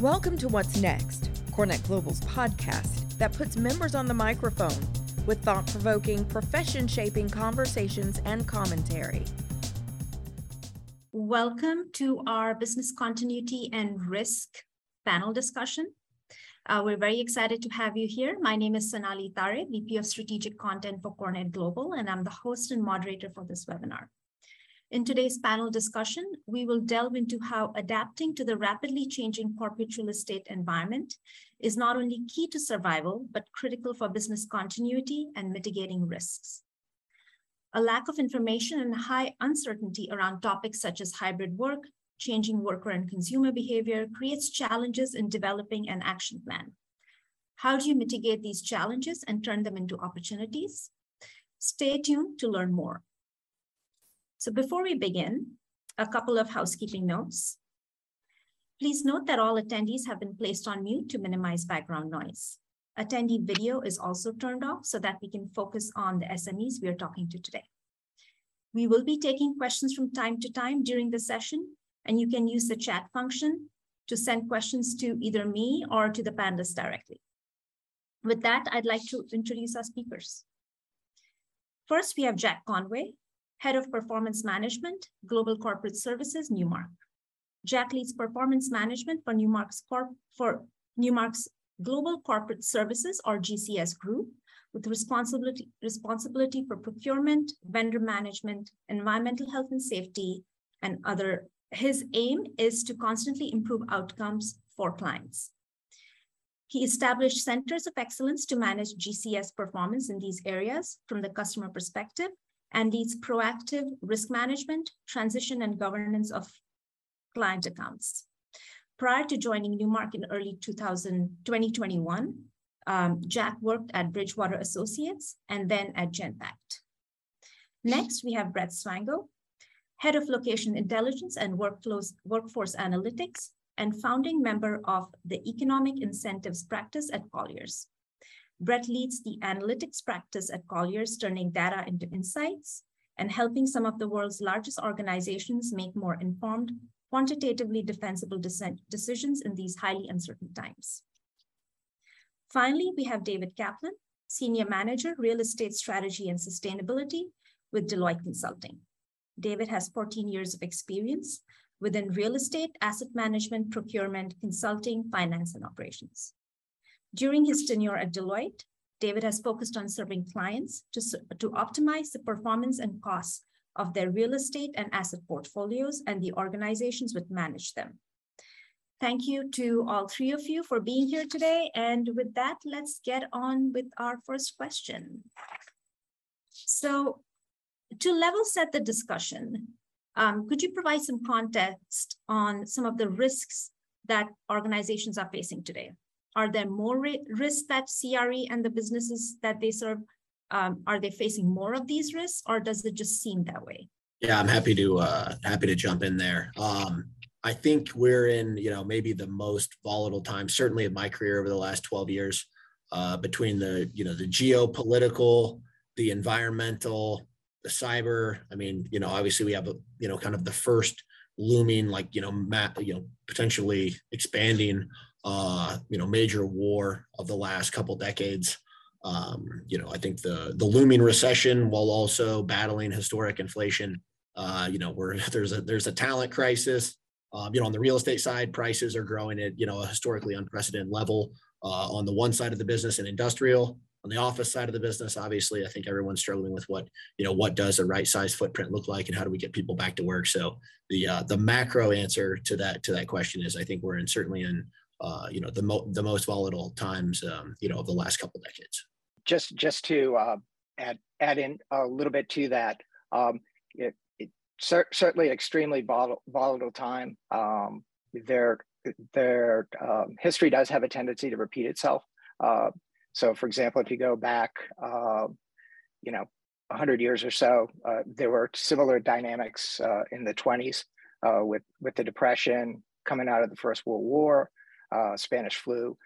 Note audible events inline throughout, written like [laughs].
Welcome to What's Next, CoreNet Global's podcast that puts members on the microphone with thought provoking, profession shaping conversations and commentary. Welcome to our business continuity and risk panel discussion. Uh, we're very excited to have you here. My name is Sonali Tare, VP of Strategic Content for CoreNet Global, and I'm the host and moderator for this webinar. In today's panel discussion, we will delve into how adapting to the rapidly changing corporate real estate environment is not only key to survival, but critical for business continuity and mitigating risks. A lack of information and high uncertainty around topics such as hybrid work, changing worker and consumer behavior creates challenges in developing an action plan. How do you mitigate these challenges and turn them into opportunities? Stay tuned to learn more. So before we begin, a couple of housekeeping notes. Please note that all attendees have been placed on mute to minimize background noise. Attendee video is also turned off so that we can focus on the SMEs we are talking to today. We will be taking questions from time to time during the session, and you can use the chat function to send questions to either me or to the panelists directly. With that, I'd like to introduce our speakers. First, we have Jack Conway, Head of Performance Management, Global Corporate Services, Newmark. Jack leads performance management for Newmark's, corp for Newmark's Global Corporate Services, or GCS Group, with responsibility, responsibility for procurement, vendor management, environmental health and safety, and other. His aim is to constantly improve outcomes for clients. He established centers of excellence to manage GCS performance in these areas from the customer perspective and leads proactive risk management, transition, and governance of client accounts. Prior to joining Newmark in early 2000, 2021, um, Jack worked at Bridgewater Associates and then at Genpact. Next, we have Brett Swango, Head of Location Intelligence and Workflows, Workforce Analytics, and founding member of the Economic Incentives Practice at Colliers. Brett leads the analytics practice at Colliers, turning data into insights and helping some of the world's largest organizations make more informed, quantitatively defensible decisions in these highly uncertain times. Finally, we have David Kaplan, Senior Manager, Real Estate Strategy and Sustainability with Deloitte Consulting. David has 14 years of experience within real estate, asset management, procurement, consulting, finance, and operations. During his tenure at Deloitte, David has focused on serving clients to, to optimize the performance and costs of their real estate and asset portfolios and the organizations which manage them. Thank you to all three of you for being here today. And with that, let's get on with our first question. So to level set the discussion, um, could you provide some context on some of the risks that organizations are facing today? Are there more risks that CRE and the businesses that they serve, um, are they facing more of these risks or does it just seem that way? Yeah, I'm happy to uh, happy to jump in there. Um, I think we're in, you know, maybe the most volatile time, certainly in my career over the last 12 years, uh, between the, you know, the geopolitical, the environmental, the cyber. I mean, you know, obviously we have a, you know, kind of the first looming, like, you know, map, you know, potentially expanding uh, you know, major war of the last couple decades. Um, you know, I think the the looming recession, while also battling historic inflation, uh, you know, where [laughs] there's a there's a talent crisis. Um, you know, on the real estate side, prices are growing at you know a historically unprecedented level. Uh, on the one side of the business and industrial, on the office side of the business, obviously, I think everyone's struggling with what you know what does a right size footprint look like, and how do we get people back to work. So the uh, the macro answer to that to that question is, I think we're in certainly in uh, you know the mo- the most volatile times um, you know of the last couple decades. Just just to uh, add add in a little bit to that, um, it, it cer- certainly extremely volatile, volatile time. Um, their their um, history does have a tendency to repeat itself. Uh, so, for example, if you go back, uh, you know, 100 years or so, uh, there were similar dynamics uh, in the 20s uh, with with the depression coming out of the First World War uh, Spanish flu.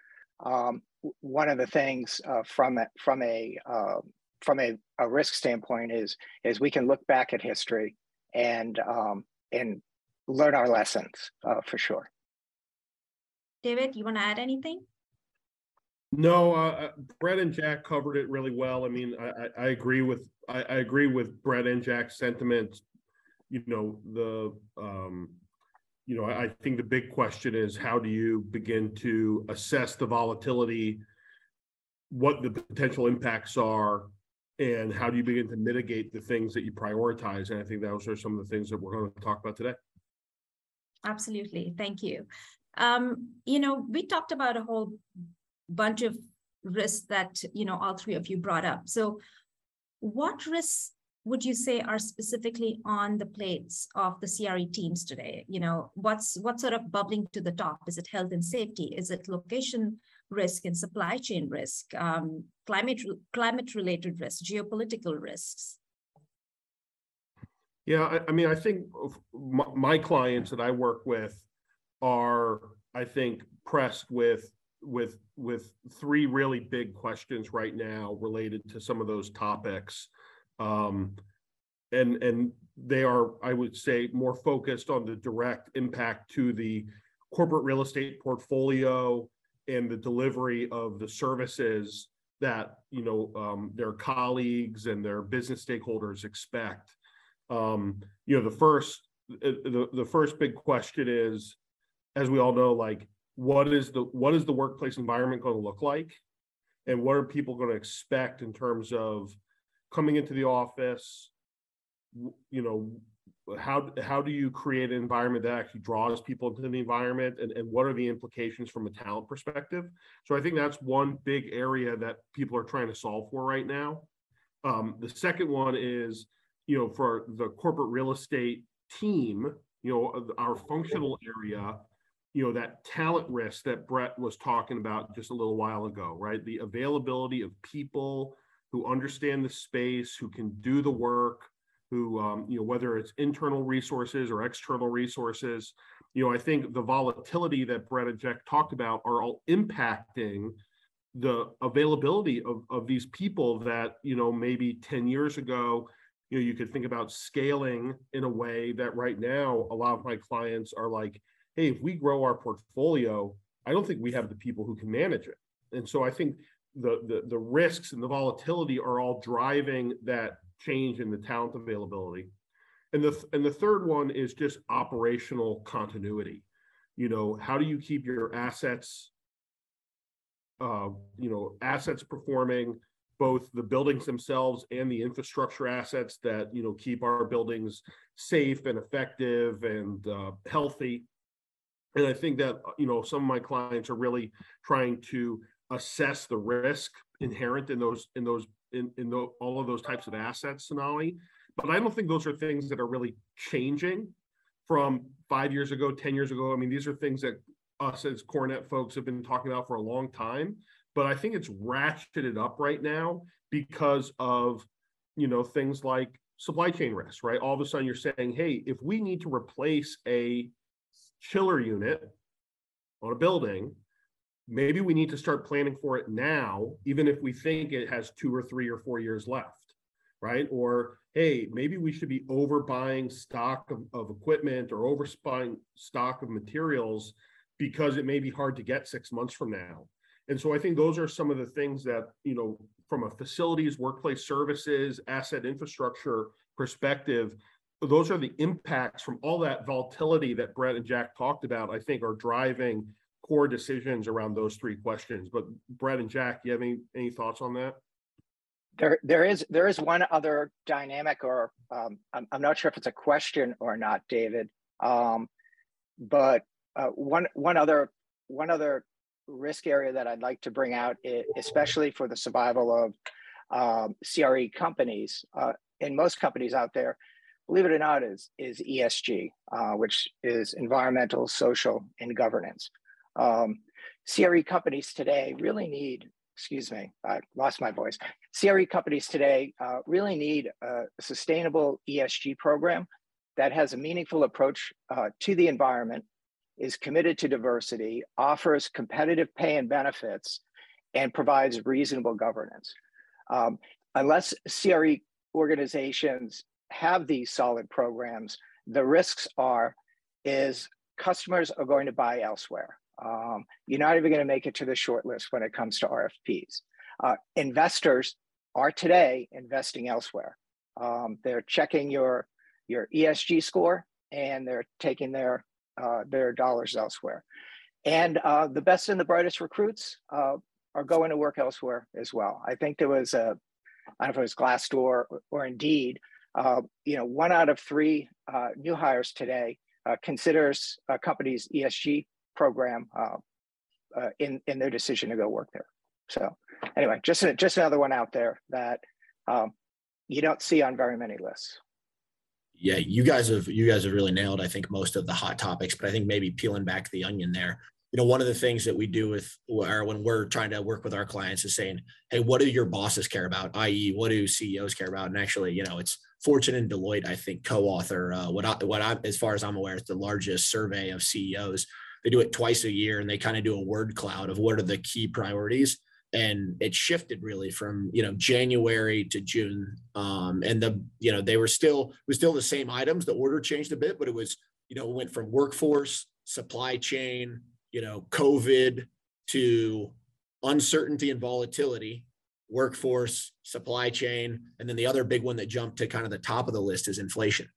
Um, one of the things uh, from a, from a uh, from a, a, risk standpoint is is we can look back at history and um, and learn our lessons uh, for sure. David, you want to add anything? No, uh, uh, Brett and Jack covered it really well. I mean, I, I, I agree with I, I, agree with Brett and Jack's sentiment. You know, the um, you know, I, think the big question is how do you begin to assess the volatility, what the potential impacts are, and how do you begin to mitigate the things that you prioritize? And I think those are some of the things that we're going to talk about today. Absolutely, thank you. Um, you know, we talked about a whole bunch of risks that you know all three of you brought up. So, what risks would you say are specifically on the plates of the CRE teams today? You know, what's what sort of bubbling to the top? Is it health and safety? Is it location risk and supply chain risk, um, climate climate related risks, geopolitical risks? Yeah, I, I mean, I think my, my clients that I work with are, I think, pressed with with with three really big questions right now related to some of those topics um, and and they are i would say more focused on the direct impact to the corporate real estate portfolio and the delivery of the services that you know um, their colleagues and their business stakeholders expect. Um, you know the first uh, the, the first big question is as we all know like what is the what is the workplace environment going to look like? And what are people going to expect in terms of coming into the office you know how how do you create an environment that actually draws people into the environment and, and what are the implications from a talent perspective so i think that's one big area that people are trying to solve for right now um, the second one is you know for the corporate real estate team you know our functional area you know that talent risk that Brett was talking about just a little while ago, right? The availability of people who understand the space, who can do the work, who um, you know whether it's internal resources or external resources. You know, I think the volatility that Brett and Jack talked about are all impacting the availability of, of these people that you know maybe 10 years ago you know you could think about scaling in a way that right now a lot of my clients are like hey, if we grow our portfolio, I don't think we have the people who can manage it. And so I think the the, the risks and the volatility are all driving that change in the talent availability. And the and the third one is just operational continuity. You know, how do you keep your assets uh, you know, assets performing, both the buildings themselves and the infrastructure assets that you know keep our buildings safe and effective and uh, healthy and I think that you know some of my clients are really trying to assess the risk inherent in those in those in, in the, all of those types of assets, Sonali. But I don't think those are things that are really changing from five years ago, 10 years ago. I mean, these are things that us as CoreNet folks have been talking about for a long time. But I think it's ratcheted up right now because of, you know, things like supply chain risk, right? All of a sudden you're saying, hey, if we need to replace a chiller unit on a building, maybe we need to start planning for it now, even if we think it has two or three or four years left, right? Or hey, maybe we should be overbuying stock of, of equipment or overbuying stock of materials because it may be hard to get six months from now. And so I think those are some of the things that, you know, from a facilities, workplace services, asset infrastructure perspective, those are the impacts from all that volatility that Brett and Jack talked about, I think are driving core decisions around those three questions. But Brett and Jack, do you have any, any thoughts on that? There, there is there is one other dynamic, or um, I'm, I'm not sure if it's a question or not, David. Um, but uh, one one other one other risk area that I'd like to bring out, especially for the survival of um, CRE companies, uh, and most companies out there, believe it or not, is, is ESG, uh, which is environmental, social, and governance. Um, CRE companies today really need, excuse me, I lost my voice. CRE companies today uh, really need a sustainable ESG program that has a meaningful approach uh, to the environment, is committed to diversity, offers competitive pay and benefits, and provides reasonable governance. Um, unless CRE organizations have these solid programs, the risks are is customers are going to buy elsewhere. Um, you're not even going to make it to the short list when it comes to RFPs. Uh, investors are today investing elsewhere. Um, they're checking your your ESG score and they're taking their uh, their dollars elsewhere. And uh, the best and the brightest recruits uh, are going to work elsewhere as well. I think there was a, I don't know if it was Glassdoor or, or Indeed, uh, you know, one out of three uh, new hires today considers a company's ESG program in in their decision to go work there. So anyway, just just another one out there that um, you don't see on very many lists yeah, you guys have you guys have really nailed, I think, most of the hot topics. But I think maybe peeling back the onion there, you know, one of the things that we do with or when we're trying to work with our clients is saying, hey, what do your bosses care about? I.e., what do CEOs care about? And actually, you know, it's Fortune and Deloitte, I think, co-author uh, what I, what I, as far as I'm aware, it's the largest survey of CEOs. They do it twice a year, and they kind of do a word cloud of what are the key priorities and it shifted really from you know January to June. Um, and the you know they were still it was still the same items. The order changed a bit, but it was you know went from workforce, supply chain, you know, COVID to uncertainty and volatility, workforce, supply chain, and then the other big one that jumped to kind of the top of the list is inflation.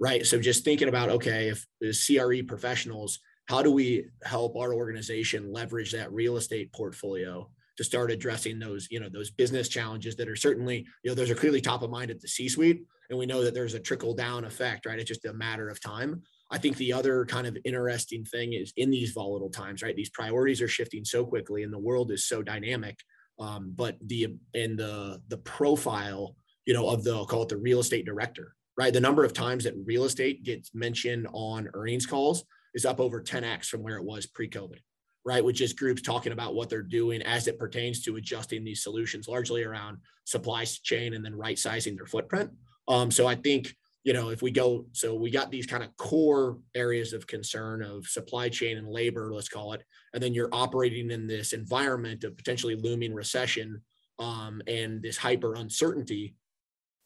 Right. So just thinking about okay, if the CRE professionals, how do we help our organization leverage that real estate portfolio? to start addressing those, you know, those business challenges that are certainly, you know, those are clearly top of mind at the C-suite. And we know that there's a trickle down effect, right? It's just a matter of time. I think the other kind of interesting thing is in these volatile times, right? These priorities are shifting so quickly and the world is so dynamic. Um, but the and the the profile, you know, of the I'll call it the real estate director, right? The number of times that real estate gets mentioned on earnings calls is up over 10x from where it was pre-COVID right? Which is groups talking about what they're doing as it pertains to adjusting these solutions, largely around supply chain and then right sizing their footprint. Um, so I think you know if we go, so we got these kind of core areas of concern of supply chain and labor, let's call it, and then you're operating in this environment of potentially looming recession um, and this hyper uncertainty.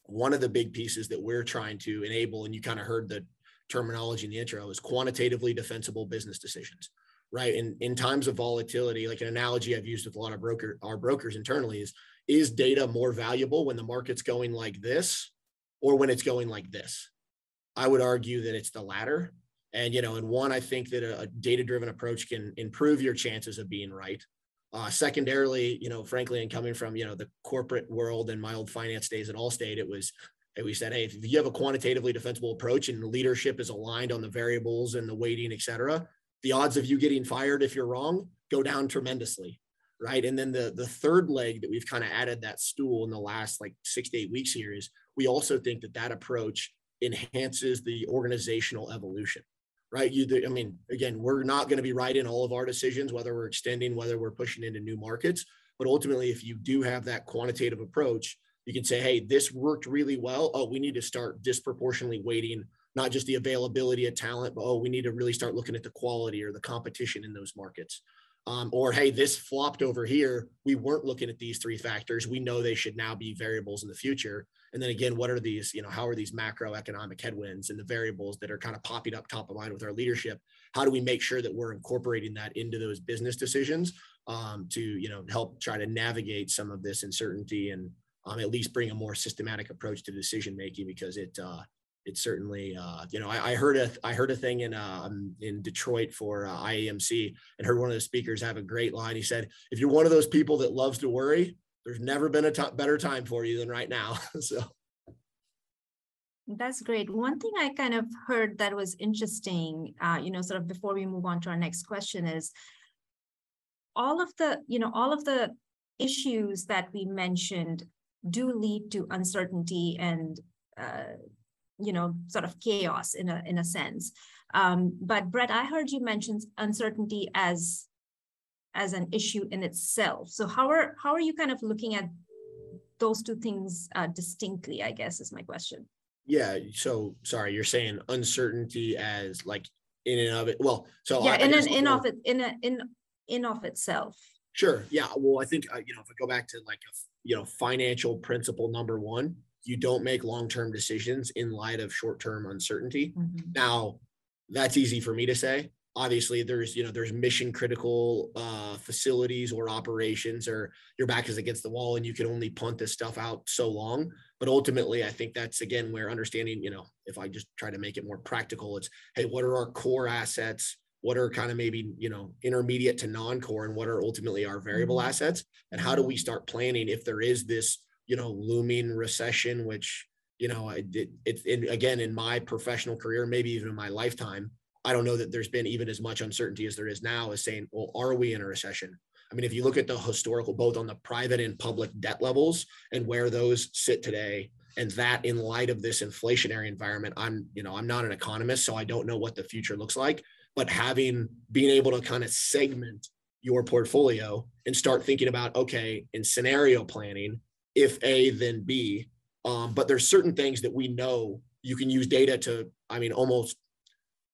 One of the big pieces that we're trying to enable, and you kind of heard the terminology in the intro, is quantitatively defensible business decisions right? In in times of volatility, like an analogy I've used with a lot of broker our brokers internally is is data more valuable when the market's going like this or when it's going like this? I would argue that it's the latter. And you know, and one, I think that a, a data-driven approach can improve your chances of being right. Uh, secondarily, you know, frankly, and coming from you know the corporate world and my old finance days at Allstate, it was we said, hey, if you have a quantitatively defensible approach and leadership is aligned on the variables and the weighting, et cetera, the odds of you getting fired if you're wrong go down tremendously. Right? And then the the third leg that we've kind of added that stool in the last like six to eight weeks here is we also think that that approach enhances the organizational evolution. Right? You i mean again we're not going to be right in all of our decisions whether we're extending whether we're pushing into new markets but ultimately if you do have that quantitative approach you can say hey this worked really well oh we need to start disproportionately weighting not just the availability of talent, but oh, we need to really start looking at the quality or the competition in those markets. Um, or hey, this flopped over here. We weren't looking at these three factors. We know they should now be variables in the future. And then again, what are these? You know, how are these macroeconomic headwinds and the variables that are kind of popping up top of mind with our leadership? How do we make sure that we're incorporating that into those business decisions um, to you know help try to navigate some of this uncertainty and um, at least bring a more systematic approach to decision making because it uh, it's certainly uh, you know I, I, heard a I heard a thing in um, in Detroit for uh, IAMC and heard one of the speakers have a great line. He said, "If you're one of those people that loves to worry, there's never been a t- better time for you than right now." [laughs] so that's great. One thing I kind of heard that was interesting, uh, you know, sort of before we move on to our next question is all of the you know all of the issues that we mentioned do lead to uncertainty and uh, you know sort of chaos in a in a sense. Um, but brett i heard you mention uncertainty as as an issue in itself. So how are how are you kind of looking at those two things uh, distinctly i guess is my question. Yeah so sorry you're saying uncertainty as like in and of it well so yeah I, in I an in of it in a in in of itself. Sure yeah well i think uh, you know if i go back to like a you know financial principle number one you don't make long-term decisions in light of short-term uncertainty. Mm-hmm. Now, that's easy for me to say. obviously there's you know there's mission critical uh, facilities or operations or your back is against the wall and you can only punt this stuff out so long but ultimately i think that's again where understanding you know if i just try to make it more practical it's hey what are our core assets what are kind of maybe you know intermediate to non-core and what are ultimately our variable mm-hmm. assets and how do we start planning if there is this you know looming recession which you know it, it, it again in my professional career maybe even in my lifetime I don't know that there's been even as much uncertainty as there is now as saying, well, are we in a recession? I mean, if you look at the historical, both on the private and public debt levels and where those sit today, and that in light of this inflationary environment, I'm, you know, I'm not an economist, so I don't know what the future looks like. But having being able to kind of segment your portfolio and start thinking about, okay, in scenario planning, if A, then B. Um, but there's certain things that we know you can use data to, I mean, almost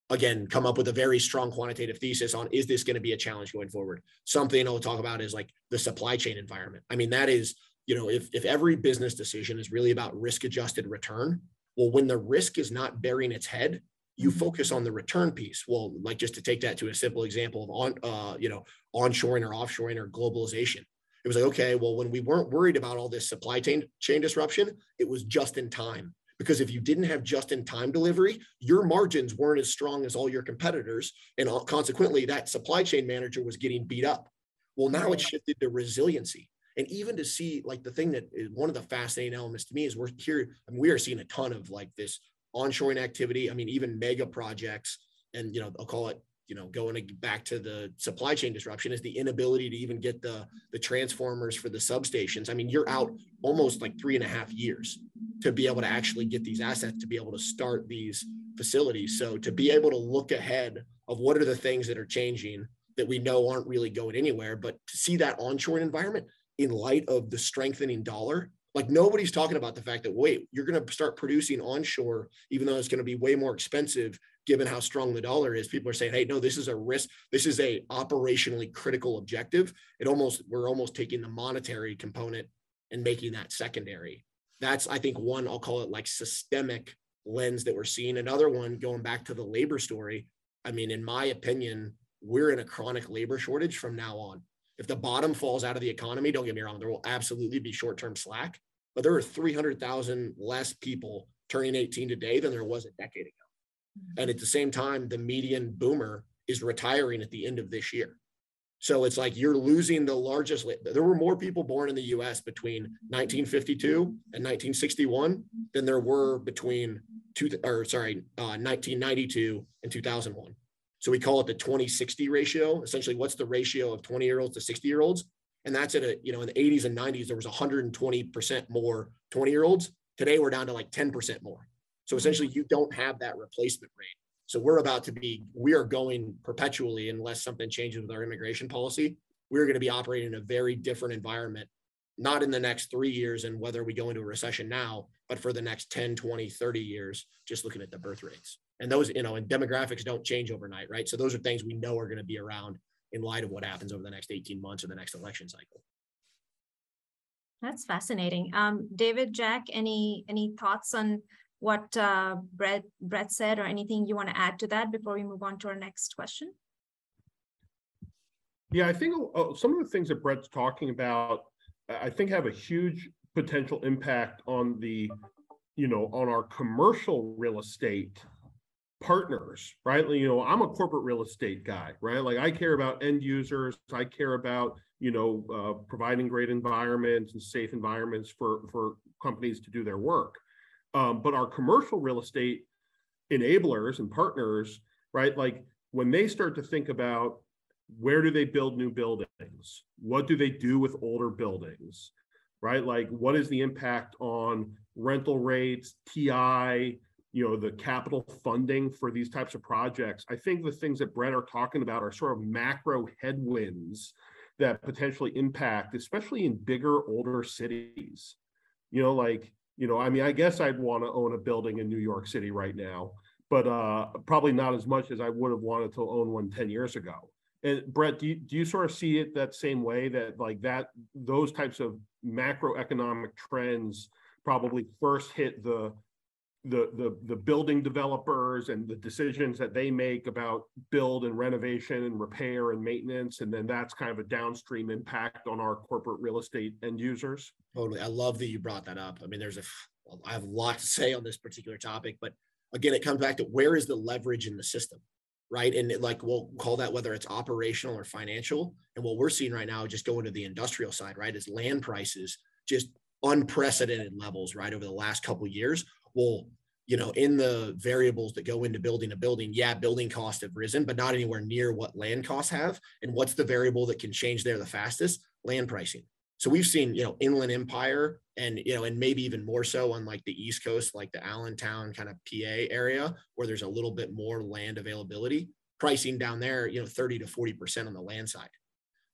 again come up with a very strong quantitative thesis on is this going to be a challenge going forward something i'll talk about is like the supply chain environment i mean that is you know if, if every business decision is really about risk adjusted return well when the risk is not bearing its head you mm-hmm. focus on the return piece well like just to take that to a simple example of on uh, you know onshoring or offshoring or globalization it was like okay well when we weren't worried about all this supply chain chain disruption it was just in time because if you didn't have just in time delivery, your margins weren't as strong as all your competitors. And consequently, that supply chain manager was getting beat up. Well, now it's shifted to resiliency. And even to see like the thing that is one of the fascinating elements to me is we're here, I mean, we are seeing a ton of like this onshoring activity. I mean, even mega projects, and you know, I'll call it you know going back to the supply chain disruption is the inability to even get the the transformers for the substations i mean you're out almost like three and a half years to be able to actually get these assets to be able to start these facilities so to be able to look ahead of what are the things that are changing that we know aren't really going anywhere but to see that onshoring environment in light of the strengthening dollar like nobody's talking about the fact that wait you're going to start producing onshore even though it's going to be way more expensive given how strong the dollar is. People are saying hey no this is a risk. This is a operationally critical objective. It almost we're almost taking the monetary component and making that secondary. That's i think one i'll call it like systemic lens that we're seeing. Another one going back to the labor story i mean in my opinion we're in a chronic labor shortage from now on if the bottom falls out of the economy don't get me wrong there will absolutely be short-term slack but there are 300,000 less people turning 18 today than there was a decade ago and at the same time, the median boomer is retiring at the end of this year. So it's like you're losing the largest. There were more people born in the US between 1952 and 1961 than there were between two, or sorry, uh, 1992 and 2001. So we call it the 2060 ratio. Essentially, what's the ratio of 20 year olds to 60 year olds? And that's at a, you know, in the 80s and 90s, there was 120% more 20 year olds. Today, we're down to like 10% more. So essentially, mm-hmm. you don't have that replacement rate. So we're about to be, we are going perpetually, unless something changes with our immigration policy, we're going to be operating in a very different environment, not in the next three years and whether we go into a recession now, but for the next 10, 20, 30 years, just looking at the birth rates. And those, you know, and demographics don't change overnight, right? So those are things we know are going to be around in light of what happens over the next 18 months or the next election cycle. That's fascinating. Um, David, Jack, any any thoughts on what uh, Brett, Brett said or anything you want to add to that before we move on to our next question? Yeah, I think uh, some of the things that Brett's talking about, I think have a huge potential impact on the, you know, on our commercial real estate partners, right? You know, I'm a corporate real estate guy, right? Like I care about end users. I care about, you know, uh, providing great environments and safe environments for for companies to do their work. Um, but our commercial real estate enablers and partners, right? Like when they start to think about where do they build new buildings? What do they do with older buildings? Right? Like what is the impact on rental rates, TI, you know, the capital funding for these types of projects? I think the things that Brett are talking about are sort of macro headwinds that potentially impact, especially in bigger, older cities. You know, like you know, I mean, I guess I'd want to own a building in New York City right now, but uh, probably not as much as I would have wanted to own one 10 years ago. And Brett, do you, do you sort of see it that same way that like that, those types of macroeconomic trends probably first hit the the the the building developers and the decisions that they make about build and renovation and repair and maintenance and then that's kind of a downstream impact on our corporate real estate end users? Totally. I love that you brought that up. I mean there's a i have a lot to say on this particular topic but again it comes back to where is the leverage in the system right and it, like we'll call that whether it's operational or financial and what we're seeing right now just going to the industrial side right is land prices just unprecedented levels right over the last couple years well, you know, in the variables that go into building a building, yeah, building costs have risen, but not anywhere near what land costs have. And what's the variable that can change there the fastest? Land pricing. So we've seen, you know, Inland Empire and, you know, and maybe even more so on like the East Coast, like the Allentown kind of PA area, where there's a little bit more land availability, pricing down there, you know, 30 to 40% on the land side.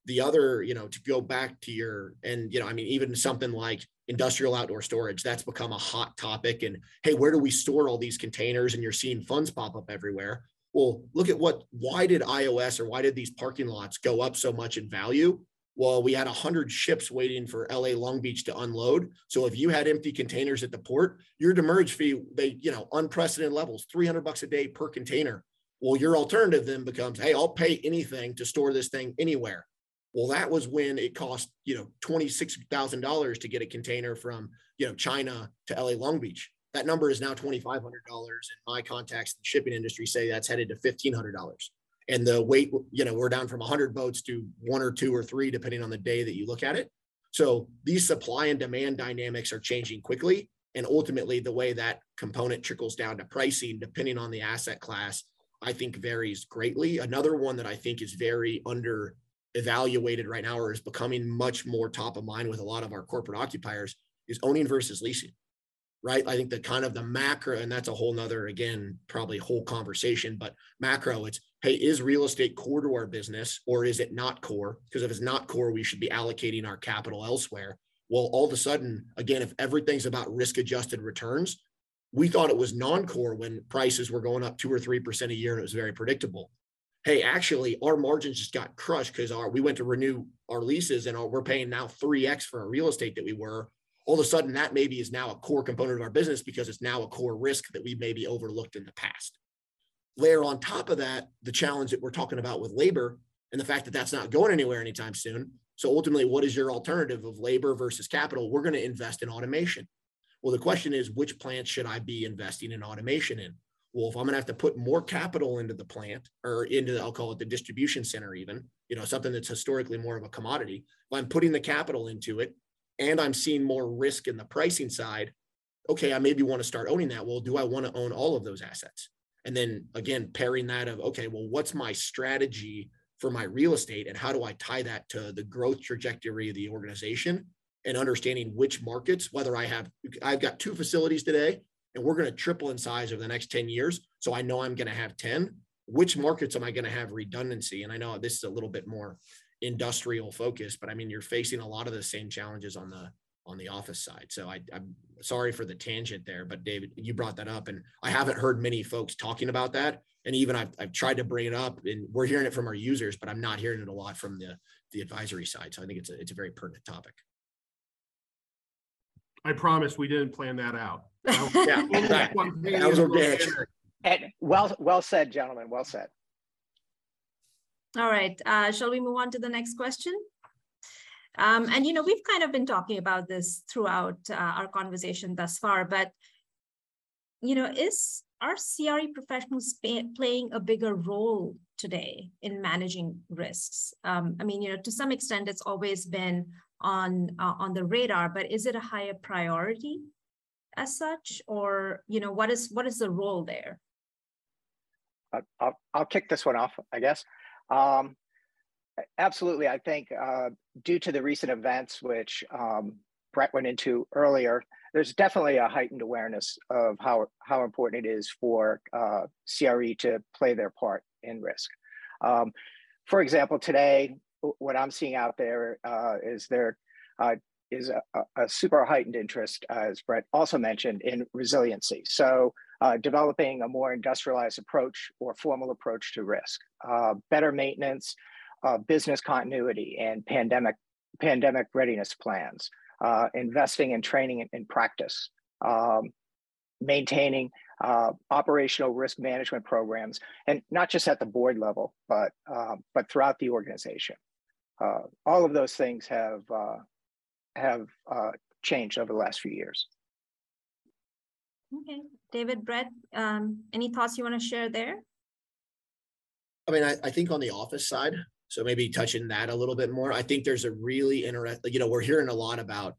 The other, you know, to go back to your, and, you know, I mean, even something like industrial outdoor storage that's become a hot topic and hey where do we store all these containers? And you're seeing funds pop up everywhere. Well look at what why did ios or why did these parking lots go up so much in value well we had 100 ships waiting for la long beach to unload so if you had empty containers at the port your demurrage fee they you know unprecedented levels 300 bucks a day per container well your alternative then becomes hey i'll pay anything to store this thing anywhere well, that was when it cost, you know, $26,000 to get a container from, you know, China to LA Long Beach. That number is now $2,500. And my contacts in the shipping industry say that's headed to $1,500. And the weight, you know, we're down from 100 boats to one or two or three, depending on the day that you look at it. So these supply and demand dynamics are changing quickly. And ultimately, the way that component trickles down to pricing, depending on the asset class, I think varies greatly. Another one that I think is very under evaluated right now or is becoming much more top of mind with a lot of our corporate occupiers is owning versus leasing right i think the kind of the macro and that's a whole nother again probably whole conversation but macro it's hey is real estate core to our business or is it not core because if it's not core we should be allocating our capital elsewhere well all of a sudden again if everything's about risk adjusted returns we thought it was non-core when prices were going up two or three percent a year and it was very predictable hey, actually, our margins just got crushed because our we went to renew our leases and our, we're paying now 3x for our real estate that we were. All of a sudden, that maybe is now a core component of our business because it's now a core risk that we maybe overlooked in the past. Layer on top of that, the challenge that we're talking about with labor and the fact that that's not going anywhere anytime soon. So ultimately, what is your alternative of labor versus capital? We're going to invest in automation. Well, the question is, which plants should I be investing in automation in? well, if I'm going to have to put more capital into the plant or into, the, I'll call it the distribution center, even, you know, something that's historically more of a commodity, if I'm putting the capital into it and I'm seeing more risk in the pricing side, okay, I maybe want to start owning that. Well, do I want to own all of those assets? And then again, pairing that of, okay, well, what's my strategy for my real estate and how do I tie that to the growth trajectory of the organization and understanding which markets, whether I have, I've got two facilities today and we're going to triple in size over the next 10 years. So I know I'm going to have 10. Which markets am I going to have redundancy? And I know this is a little bit more industrial focus, but I mean, you're facing a lot of the same challenges on the on the office side. So I, I'm sorry for the tangent there, but David, you brought that up, and I haven't heard many folks talking about that. And even I've, I've tried to bring it up, and we're hearing it from our users, but I'm not hearing it a lot from the the advisory side. So I think it's a it's a very pertinent topic. I promise we didn't plan that out. [laughs] yeah, that, that was organic. And well, well said, gentlemen. Well said. All right. Uh, shall we move on to the next question? Um, and you know, we've kind of been talking about this throughout uh, our conversation thus far, but you know, is are CRE professionals pay, playing a bigger role today in managing risks? Um, I mean, you know, to some extent, it's always been on uh, on the radar, but is it a higher priority as such, or you know, what is what is the role there? I'll, I'll kick this one off, I guess. Um, absolutely, I think uh, due to the recent events, which um, Brett went into earlier, there's definitely a heightened awareness of how how important it is for uh, CRE to play their part in risk. Um, for example, today what I'm seeing out there uh, is there uh, is a, a, super heightened interest, as Brett also mentioned, in resiliency. So uh, developing a more industrialized approach or formal approach to risk, uh, better maintenance, uh, business continuity, and pandemic pandemic readiness plans, uh, investing in training and, and practice. Um, maintaining uh, operational risk management programs, and not just at the board level, but um, but throughout the organization. Uh, all of those things have uh, have uh, changed over the last few years. Okay, David, Brett, um, any thoughts you want to share there? I mean, I, I think on the office side, so maybe touching that a little bit more. I think there's a really interesting, you know, we're hearing a lot about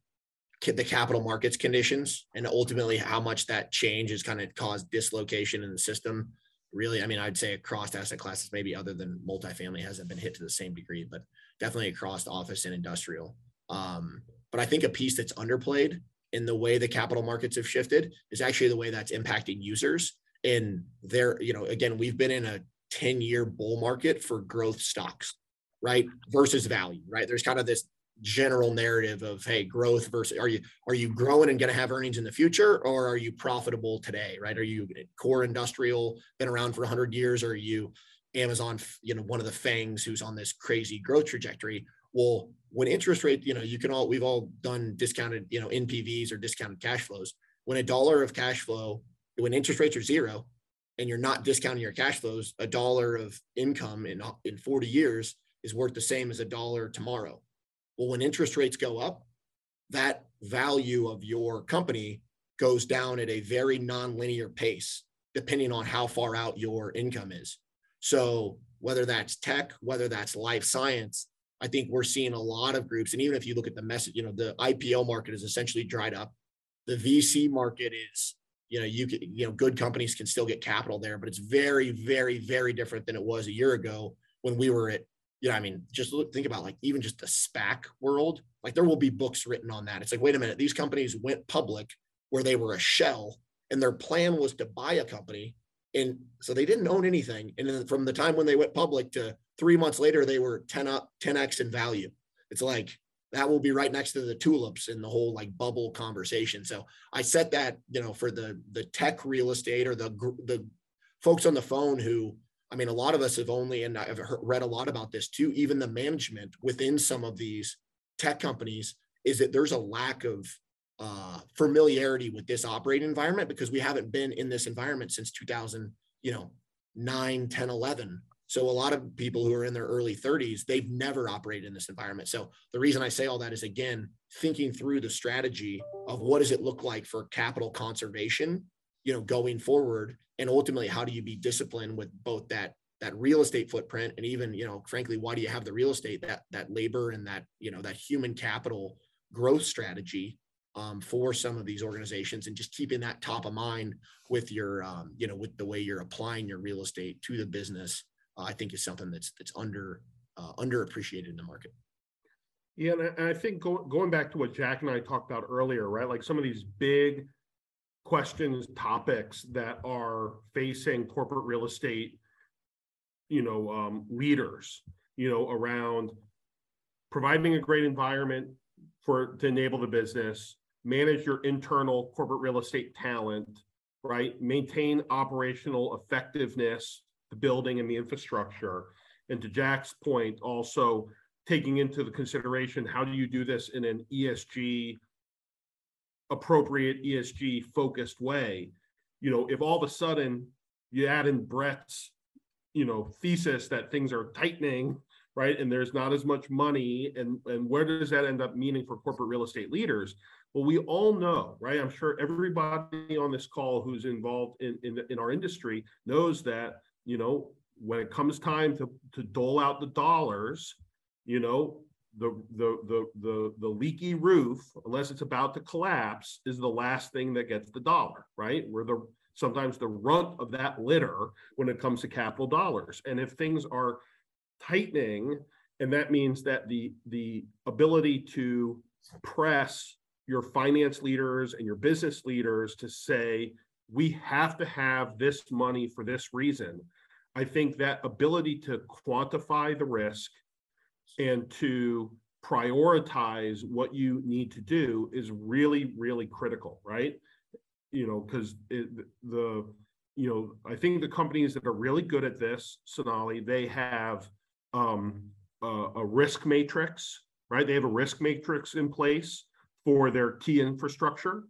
the capital markets conditions and ultimately how much that change has kind of caused dislocation in the system. Really, I mean, I'd say across asset classes, maybe other than multifamily hasn't been hit to the same degree, but definitely across office and industrial. Um, but I think a piece that's underplayed in the way the capital markets have shifted is actually the way that's impacting users. And there, you know, again, we've been in a 10 year bull market for growth stocks right versus value right? There's kind of this general narrative of hey growth versus are you are you growing and going to have earnings in the future or are you profitable today right? Are you core industrial been around for 100 years or are you amazon you know one of the fangs who's on this crazy growth trajectory? Well when interest rate you know you can all we've all done discounted you know npvs or discounted cash flows. When a dollar of cash flow when interest rates are zero and you're not discounting your cash flows a dollar of income in in 40 years is worth the same as a dollar tomorrow. Well, when interest rates go up, that value of your company goes down at a very nonlinear pace, depending on how far out your income is. So, whether that's tech, whether that's life science, I think we're seeing a lot of groups. And even if you look at the message, you know, the IPO market is essentially dried up. The VC market is, you know, you can, you know, good companies can still get capital there, but it's very, very, very different than it was a year ago when we were at know, I mean, just look, think about like even just the SPAC world. Like there will be books written on that. It's like, wait a minute, these companies went public where they were a shell, and their plan was to buy a company, and so they didn't own anything. And then from the time when they went public to three months later, they were 10 up, 10x in value. It's like that will be right next to the tulips in the whole like bubble conversation. So I set that, you know, for the the tech real estate or the the folks on the phone who I mean, a lot of us have only, and I've read a lot about this too, even the management within some of these tech companies is that there's a lack of uh, familiarity with this operating environment because we haven't been in this environment since 2000, you know, 9, 10, 11. So a lot of people who are in their early 30s, they've never operated in this environment. So the reason I say all that is again, thinking through the strategy of what does it look like for capital conservation, you know, going forward? And ultimately how do you be disciplined with both that that real estate footprint and even you know frankly why do you have the real estate that that labor and that you know that human capital growth strategy um, for some of these organizations and just keeping that top of mind with your um, you know with the way you're applying your real estate to the business uh, i think is something that's that's under uh, underappreciated in the market. Yeah and i think go, going back to what jack and i talked about earlier right? Like some of these big questions, topics that are facing corporate real estate, you know, um, leaders, you know, around providing a great environment for to enable the business, manage your internal corporate real estate talent, right? Maintain operational effectiveness, the building and the infrastructure. And to Jack's point, also taking into the consideration how do you do this in an ESG appropriate ESG focused way. You know, if all of a sudden you add in Brett's, you know, thesis that things are tightening, right, and there's not as much money, and and where does that end up meaning for corporate real estate leaders? Well, we all know, right? I'm sure everybody on this call who's involved in in, in our industry knows that you know when it comes time to to dole out the dollars, you know, the, the the the the leaky roof, unless it's about to collapse, is the last thing that gets the dollar, right? We're the sometimes the runt of that litter when it comes to capital dollars. And if things are tightening, and that means that the the ability to press your finance leaders and your business leaders to say we have to have this money for this reason i think that ability to quantify the risk and to prioritize what you need to do is really really critical right? You know because the you know i think the companies that are really good at this sonali they have um, a, a risk matrix right? They have a risk matrix in place for their key infrastructure.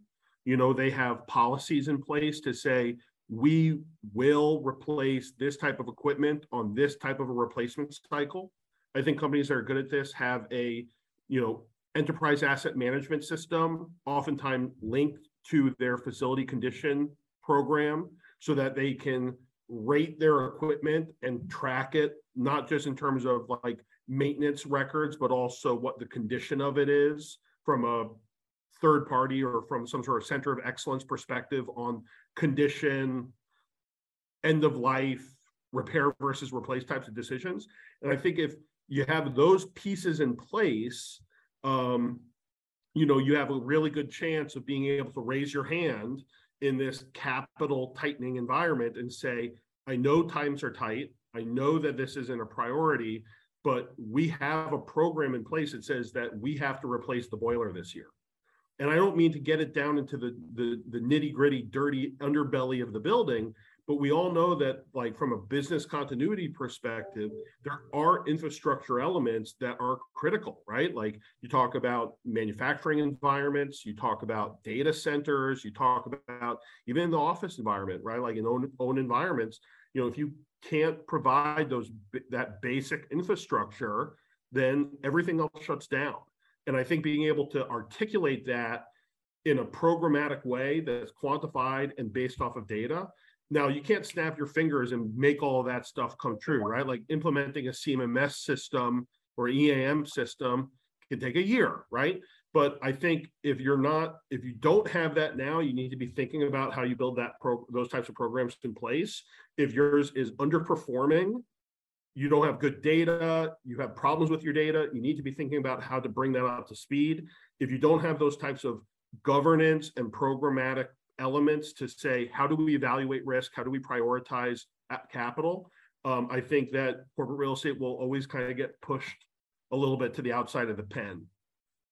You know, they have policies in place to say, we will replace this type of equipment on this type of a replacement cycle. I think companies that are good at this have a, you know, enterprise asset management system, oftentimes linked to their facility condition program so that they can rate their equipment and track it, not just in terms of like maintenance records, but also what the condition of it is from a third party or from some sort of center of excellence perspective on condition, end of life, repair versus replace types of decisions. And I think if you have those pieces in place, um, you know, you have a really good chance of being able to raise your hand in this capital tightening environment and say, I know times are tight. I know that this isn't a priority, but we have a program in place that says that we have to replace the boiler this year. And I don't mean to get it down into the, the, the nitty gritty, dirty underbelly of the building, but we all know that like from a business continuity perspective there are infrastructure elements that are critical right? Like you talk about manufacturing environments you talk about data centers you talk about even in the office environment right? Like in own, own environments you know if you can't provide those that basic infrastructure then everything else shuts down. And i think being able to articulate that in a programmatic way that's quantified and based off of data now you can't snap your fingers and make all that stuff come true, right? Like implementing a CMMS system or EAM system can take a year, right? But I think if you're not, if you don't have that now, you need to be thinking about how you build that pro, those types of programs in place. If yours is underperforming, you don't have good data, you have problems with your data, you need to be thinking about how to bring that up to speed. If you don't have those types of governance and programmatic elements to say how do we evaluate risk? How do we prioritize capital? Um, i think that corporate real estate will always kind of get pushed a little bit to the outside of the pen.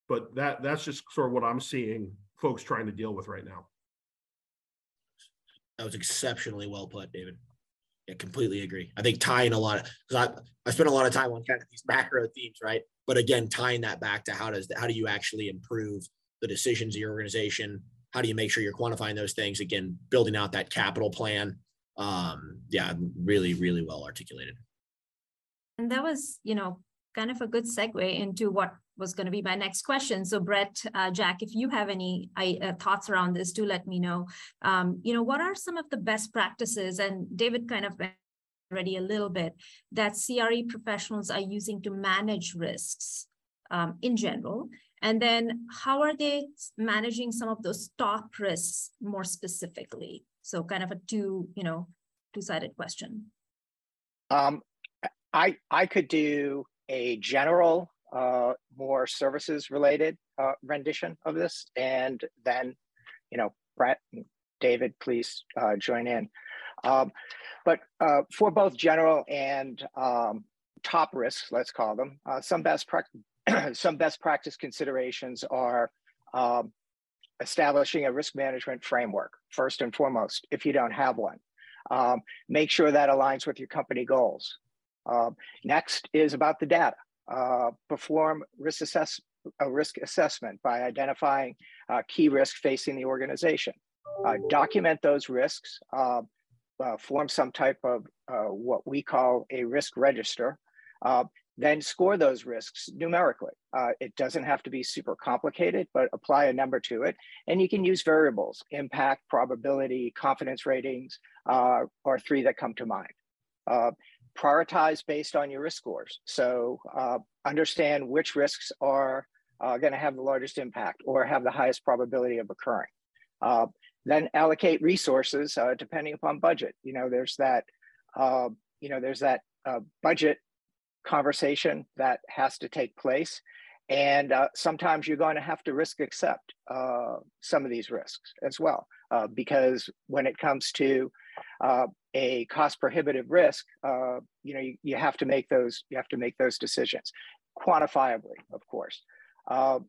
But that that's just sort of what i'm seeing folks trying to deal with right now. That was exceptionally well put david. I completely agree. I think tying a lot because I I spent a lot of time on kind of these macro themes, right? But again, tying that back to how does how do you actually improve the decisions of your organization, how do you make sure you're quantifying those things? Again building out that capital plan. Um yeah really really well articulated. And that was you know kind of a good segue into what was going to be my next question. So brett uh, jack if you have any uh, thoughts around this do let me know. Um, you know what are some of the best practices? And david kind of already a little bit that cre professionals are using to manage risks um, in general and then how are they managing some of those top risks more specifically? So kind of a two, you know, two-sided question. Um, I I could do a general, uh, more services related uh, rendition of this, and then, you know, Brett, David, please uh, join in. Um, but uh, for both general and um, top risks, let's call them, uh, some best [clears throat] some best practice considerations are um, establishing a risk management framework, first and foremost, if you don't have one. Um, make sure that aligns with your company goals. Uh, next is about the data. Uh, perform risk, assess a risk assessment by identifying uh, key risks facing the organization. Uh, document those risks, um, uh, form some type of uh, what we call a risk register, then score those risks numerically. Uh, it doesn't have to be super complicated, but apply a number to it. And you can use variables, impact, probability, confidence ratings, uh, are three that come to mind. Uh, prioritize based on your risk scores. So uh, understand which risks are uh, gonna have the largest impact or have the highest probability of occurring. Uh, then allocate resources depending upon budget. You know, there's that, you know, there's that budget conversation that has to take place. And uh, sometimes you're going to have to risk accept uh, some of these risks as well, uh, because when it comes to uh, a cost prohibitive risk, uh, you know, you, you, have to make those you have to make those decisions quantifiably, of course. Uh,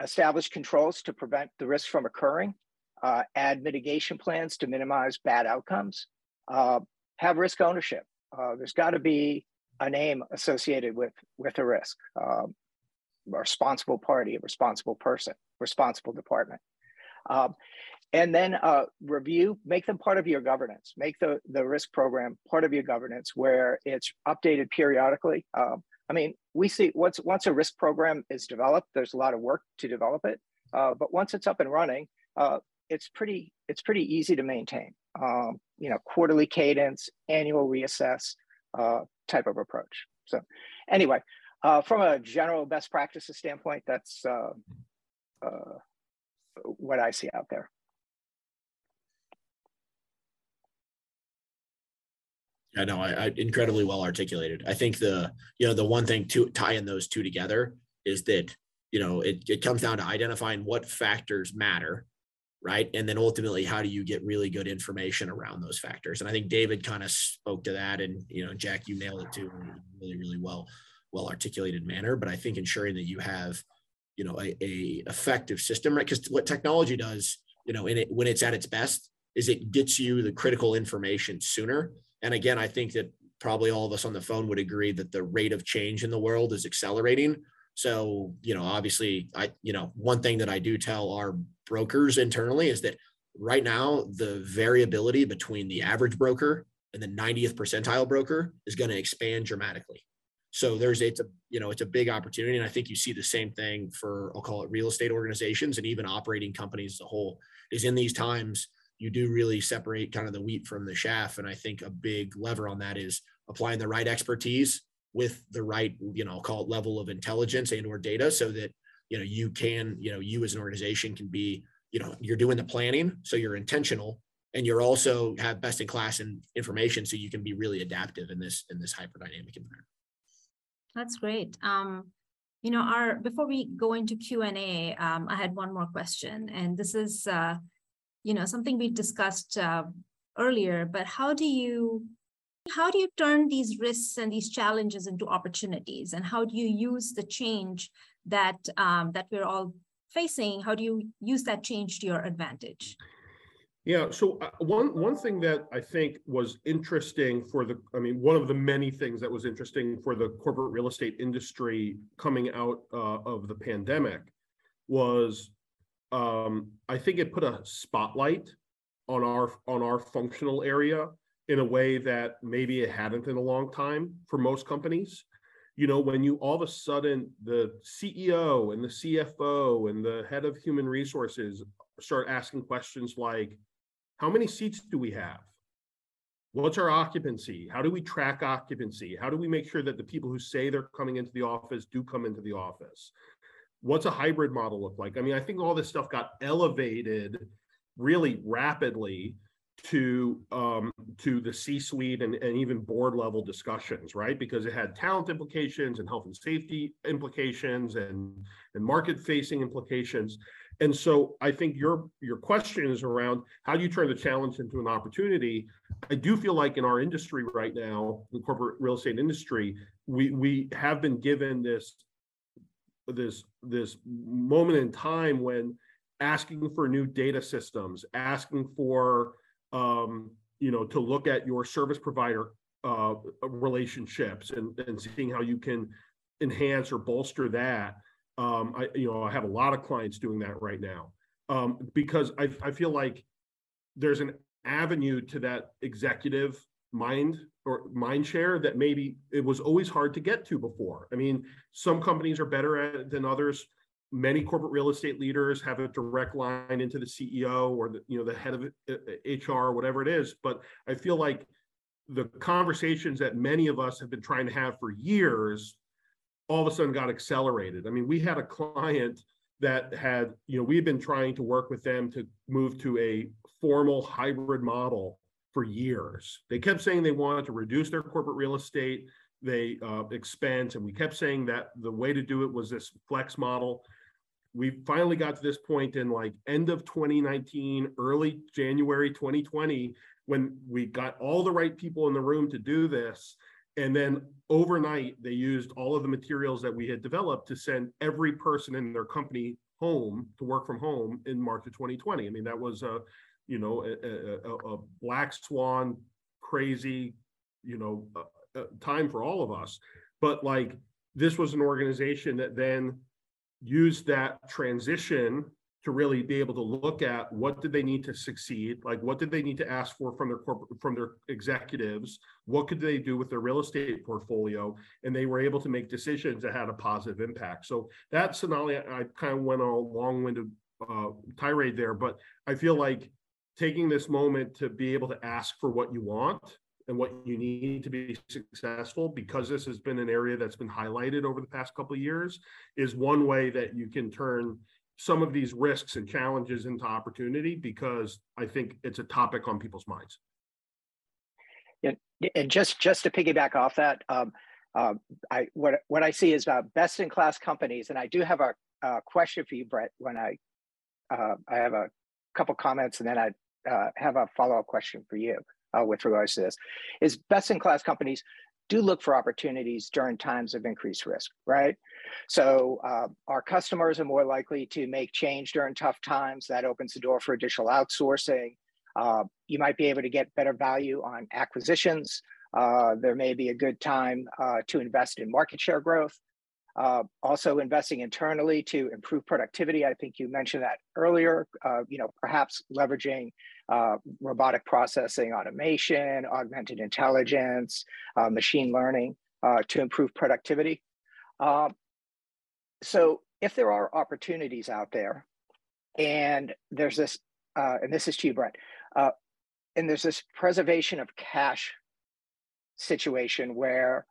establish controls to prevent the risk from occurring. add mitigation plans to minimize bad outcomes. have risk ownership. there's got to be a name associated with with a risk um, a responsible party a responsible person responsible department um, and then uh, review, make them part of your governance. Make the, the risk program part of your governance where it's updated periodically. Um, I mean, we see once, once a risk program is developed, there's a lot of work to develop it. Uh, but once it's up and running, uh, it's pretty it's pretty easy to maintain. Um, you know, quarterly cadence, annual reassess uh, type of approach. So, anyway, uh, from a general best practices standpoint, that's uh, uh, what I see out there. I know, I, I, incredibly well articulated. I think the you know the one thing to tie in those two together is that you know it, it comes down to identifying what factors matter right? And then ultimately how do you get really good information around those factors? And i think david kind of spoke to that and you know jack you nailed it too in a really really well well articulated manner. But i think ensuring that you have you know a, a effective system right? Because what technology does you know in it when it's at its best is it gets you the critical information sooner. And again i think that probably all of us on the phone would agree that the rate of change in the world is accelerating so, you know, obviously, I, you know, one thing that I do tell our brokers internally is that right now the variability between the average broker and the 90th percentile broker is going to expand dramatically. So there's it's a you know it's a big opportunity, and I think you see the same thing for I'll call it real estate organizations and even operating companies as a whole. Is in these times you do really separate kind of the wheat from the chaff, and I think a big lever on that is applying the right expertise with the right, you know, I'll call it level of intelligence and or data so that, you know, you can, you know, you as an organization can be, you know, you're doing the planning. So you're intentional and you're also have best in class in information. So you can be really adaptive in this, in this hyper dynamic environment. That's great. Um, you know, our before we go into Q and A, um, I had one more question, and this is, uh, you know, something we discussed uh, earlier. But how do you how do you turn these risks and these challenges into opportunities? And how do you use the change that um, that we're all facing? How do you use that change to your advantage? Yeah. So uh, one one thing that I think was interesting for the, I mean, one of the many things that was interesting for the corporate real estate industry coming out uh, of the pandemic was, um, I think it put a spotlight on our on our functional area in a way that maybe it hadn't in a long time for most companies. You know, when you all of a sudden the CEO and the CFO and the head of human resources start asking questions like, how many seats do we have? What's our occupancy? How do we track occupancy? How do we make sure that the people who say they're coming into the office do come into the office? What's a hybrid model look like? I mean, I think all this stuff got elevated really rapidly to um, to the C-suite and, and even board level discussions, right? Because it had talent implications and health and safety implications and and market facing implications. And so I think your your question is around how do you turn the challenge into an opportunity? I do feel like in our industry right now, the corporate real estate industry, we we have been given this this this moment in time when asking for new data systems, asking for um, you know, to look at your service provider uh, relationships and, and seeing how you can enhance or bolster that. Um, I, you know, I have a lot of clients doing that right now um, because I, I feel like there's an avenue to that executive mind or mind share that maybe it was always hard to get to before. I mean, some companies are better at it than others many corporate real estate leaders have a direct line into the CEO or the you know the head of HR or whatever it is but I feel like the conversations that many of us have been trying to have for years all of a sudden got accelerated. I mean, we had a client that had, you know, we've been trying to work with them to move to a formal hybrid model for years. They kept saying they wanted to reduce their corporate real estate, they uh, expense, and we kept saying that the way to do it was this flex model we finally got to this point in like end of 2019 early january 2020 when we got all the right people in the room to do this. And then overnight they used all of the materials that we had developed to send every person in their company home to work from home in march of 2020 i mean that was a you know a, a, a black swan crazy you know time for all of us. But like this was an organization that then use that transition to really be able to look at what did they need to succeed like what did they need to ask for from their corporate from their executives? What could they do with their real estate portfolio? And they were able to make decisions that had a positive impact. So that sonali i kind of went a long-winded uh, tirade there but i feel like taking this moment to be able to ask for what you want and what you need to be successful because this has been an area that's been highlighted over the past couple of years is one way that you can turn some of these risks and challenges into opportunity because I think it's a topic on people's minds. Yeah, and just just to piggyback off that, um, uh, I what what I see is uh, best in class companies, and I do have a, a question for you, Brett. When I uh, I have a couple comments, and then I uh, have a follow up question for you uh, with regards to this. Is best in class companies do look for opportunities during times of increased risk, right? So uh, our customers are more likely to make change during tough times. That opens the door for additional outsourcing. Uh, you might be able to get better value on acquisitions. Uh, there may be a good time uh, to invest in market share growth. Uh, also investing internally to improve productivity. I think you mentioned that earlier. Uh, you know, perhaps leveraging uh, robotic processing, automation, augmented intelligence, uh, machine learning uh, to improve productivity. Um, so, if there are opportunities out there, and there's this, uh, and this is to you, Brett, and there's this preservation of cash situation where,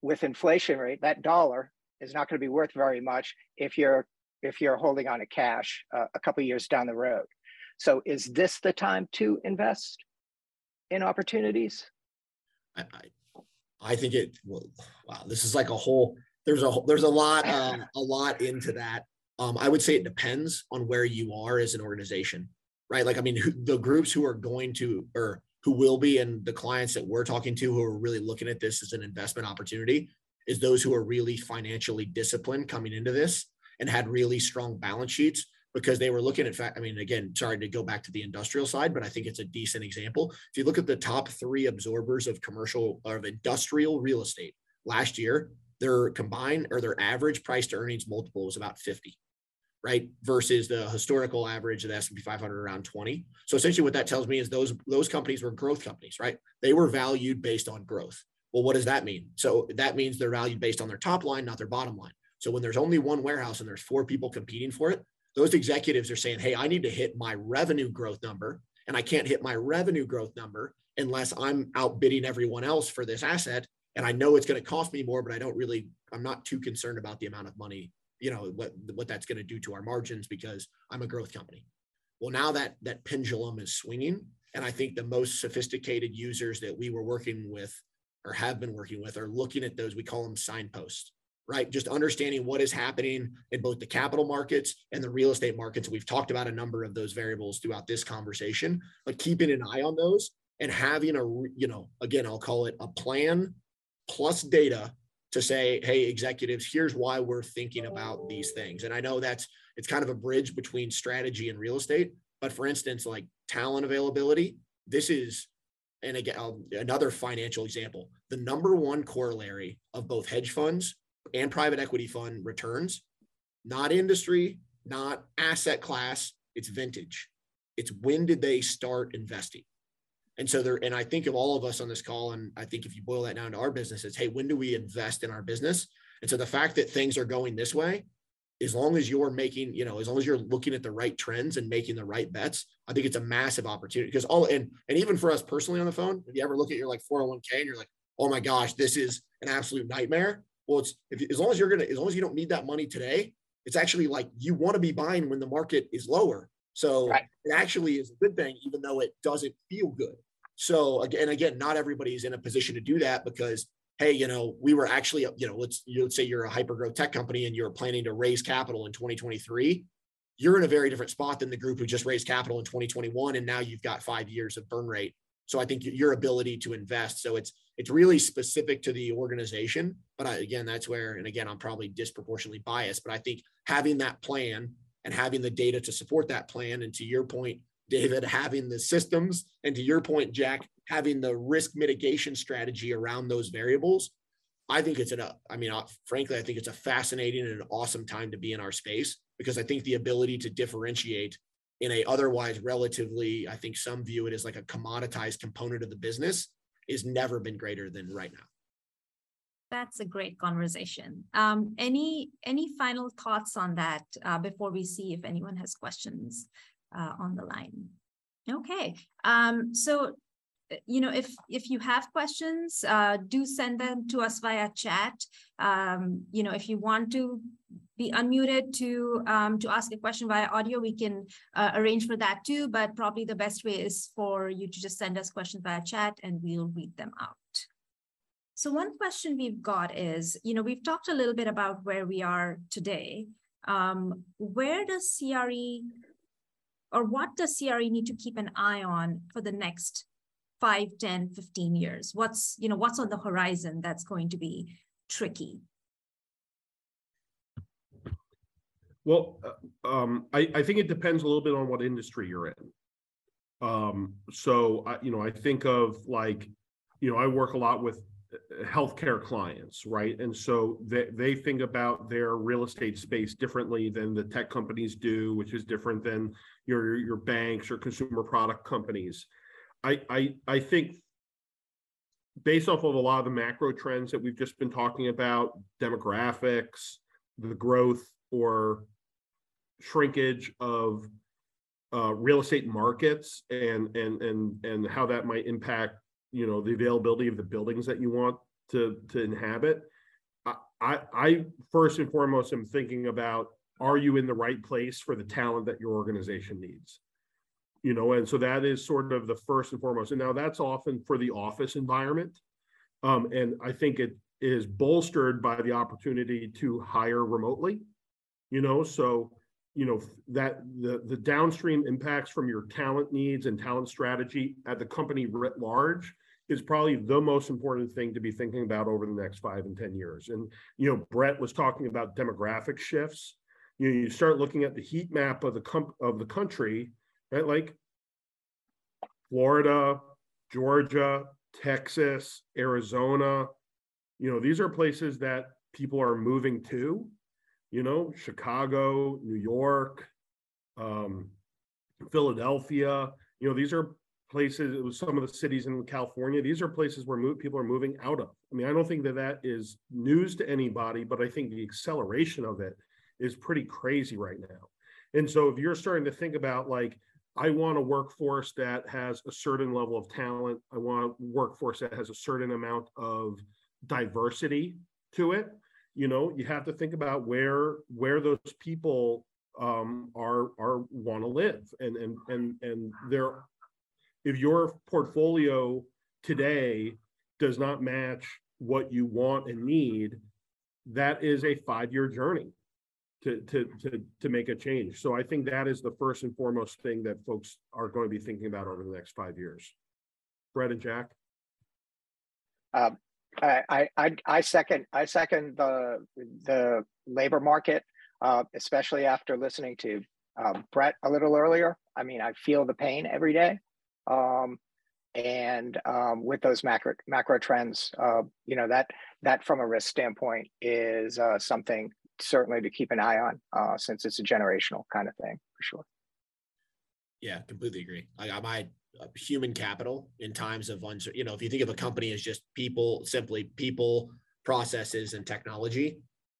with inflation rate, that dollar is not going to be worth very much if you're if you're holding on to cash uh, a couple years down the road. So is this the time to invest in opportunities? I, I, I think it. Well, wow, this is like a whole. There's a there's a lot um, a lot into that. Um, I would say it depends on where you are as an organization, right? Like I mean, who, the groups who are going to or who will be, and the clients that we're talking to who are really looking at this as an investment opportunity is those who are really financially disciplined coming into this and had really strong balance sheets because they were looking at fact i mean again sorry to go back to the industrial side but i think it's a decent example. If you look at the top three absorbers of commercial or of industrial real estate last year their combined or their average price to earnings multiple was about 50 right? Versus the historical average of the s&p 500 around 20 so essentially what that tells me is those those companies were growth companies right? They were valued based on growth. Well, what does that mean? So that means they're valued based on their top line, not their bottom line. So when there's only one warehouse and there's four people competing for it, those executives are saying, hey, I need to hit my revenue growth number. And I can't hit my revenue growth number unless I'm outbidding everyone else for this asset. And I know it's going to cost me more, but I don't really, I'm not too concerned about the amount of money, you know, what, what that's going to do to our margins because I'm a growth company. Well, now that that pendulum is swinging. And I think the most sophisticated users that we were working with or have been working with are looking at those, we call them signposts, right? Just understanding what is happening in both the capital markets and the real estate markets. We've talked about a number of those variables throughout this conversation, but keeping an eye on those and having a, you know, again, I'll call it a plan plus data to say, hey, executives, here's why we're thinking about these things. And I know that's it's kind of a bridge between strategy and real estate. But for instance, like talent availability, this is and again, another financial example, the number one corollary of both hedge funds and private equity fund returns, not industry, not asset class, it's vintage. It's when did they start investing? And so there, and I think of all of us on this call, and I think if you boil that down to our business, it's hey, when do we invest in our business? And so the fact that things are going this way as long as you're making, you know, as long as you're looking at the right trends and making the right bets, I think it's a massive opportunity because all and and even for us personally on the phone, if you ever look at your like 401k and you're like, oh my gosh, this is an absolute nightmare. Well, it's if, as long as you're gonna, as long as you don't need that money today, it's actually like you want to be buying when the market is lower. So right. it actually is a good thing, even though it doesn't feel good. So again, again, not everybody is in a position to do that because hey, you know, we were actually, you know, let's you let's say you're a hyper growth tech company and you're planning to raise capital in 2023. You're in a very different spot than the group who just raised capital in 2021, and now you've got five years of burn rate. So I think your ability to invest. So it's it's really specific to the organization. But I, again, that's where, and again, I'm probably disproportionately biased, but I think having that plan and having the data to support that plan, and to your point, David, having the systems, and to your point, Jack, having the risk mitigation strategy around those variables, I think it's an, I mean, uh, frankly, I think it's a fascinating and an awesome time to be in our space because I think the ability to differentiate in a otherwise relatively, I think some view it as like a commoditized component of the business is never been greater than right now. That's a great conversation. Um, any any final thoughts on that uh, before we see if anyone has questions uh, on the line? Okay, um, so you know if if you have questions, uh, do send them to us via chat. Um, you know if you want to be unmuted to um, to ask a question via audio, we can uh, arrange for that too. But probably the best way is for you to just send us questions via chat, and we'll read them out. So one question we've got is, you know, we've talked a little bit about where we are today. Um, where does CRE or what does CRE need to keep an eye on for the next 5, 10, 15 years? What's, you know, what's on the horizon that's going to be tricky? Well, uh, um, I, I think it depends a little bit on what industry you're in. Um, so I, you know, I think of like, you know, I work a lot with healthcare clients, right? And so they, they think about their real estate space differently than the tech companies do, which is different than your your banks or consumer product companies. I I, I think based off of a lot of the macro trends that we've just been talking about, demographics, the growth or shrinkage of uh, real estate markets and and and and how that might impact you know the availability of the buildings that you want to to inhabit. I, I first and foremost am thinking about are you in the right place for the talent that your organization needs? You know and so that is sort of the first and foremost. And now that's often for the office environment. Um, and i think it is bolstered by the opportunity to hire remotely you know so you know that the the downstream impacts from your talent needs and talent strategy at the company writ large is probably the most important thing to be thinking about over the next five and ten years. And you know brett was talking about demographic shifts. You know, you start looking at the heat map of the com- of the country right? Like florida georgia texas arizona you know these are places that people are moving to you know, Chicago, New York, um, Philadelphia. You know, these are places. it was Some of the cities in California. These are places where move, people are moving out of. I mean, I don't think that that is news to anybody, but I think the acceleration of it is pretty crazy right now. And so, if you're starting to think about like, I want a workforce that has a certain level of talent. I want a workforce that has a certain amount of diversity to it you know you have to think about where where those people um, are are want to live. And and and and there if your portfolio today does not match what you want and need that is a five year journey to to to to make a change. So i think that is the first and foremost thing that folks are going to be thinking about over the next five years. Brett and jack? Um, I, I, I second I second the the labor market, uh, especially after listening to uh, Brett a little earlier. I mean, I feel the pain every day, um, and um, with those macro macro trends, uh, you know that that from a risk standpoint is uh, something certainly to keep an eye on, uh, since it's a generational kind of thing for sure. Yeah, completely agree. I, I might human capital in times of uncertainty. You know, if you think of a company as just people, simply people, processes, and technology,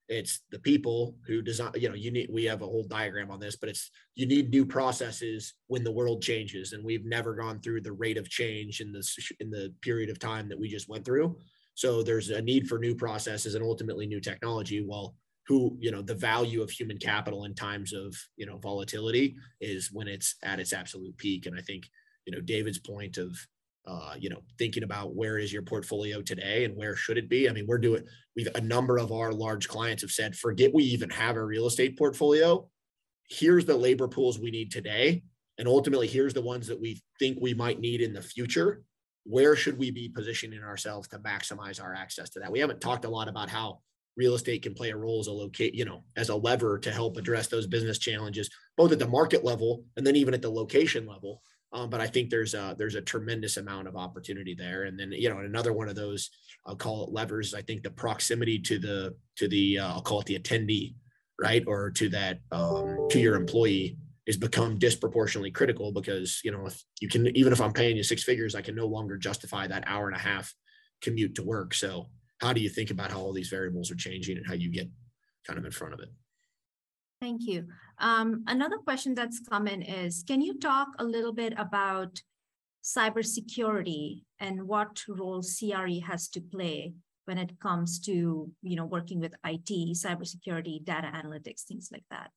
it's the people who design. You know, you need. We have a whole diagram on this, but it's you need new processes when the world changes, and we've never gone through the rate of change in this in the period of time that we just went through. So there's a need for new processes and ultimately new technology. Well, who you know the value of human capital in times of you know volatility is when it's at its absolute peak and i think you know David's point of uh, you know thinking about where is your portfolio today and where should it be. I mean, we're doing we've a number of our large clients have said, forget we even have a real estate portfolio. Here's the labor pools we need today, and ultimately here's the ones that we think we might need in the future. Where should we be positioning ourselves to maximize our access to that? We haven't talked a lot about how real estate can play a role as a locate, you know, as a lever to help address those business challenges, both at the market level and then even at the location level. Um, but I think there's a there's a tremendous amount of opportunity there. And then you know another one of those I'll call it levers. I think the proximity to the to the uh, I'll call it the attendee. right? Or to that um, to your employee is become disproportionately critical because you know if you can even if I'm paying you six figures, I can no longer justify that hour and a half commute to work. So how do you think about how all these variables are changing and how you get kind of in front of it? Thank you. Um, another question that's come in is, can you talk a little bit about cybersecurity and what role CRE has to play when it comes to you know working with IT, cybersecurity, data analytics, things like that?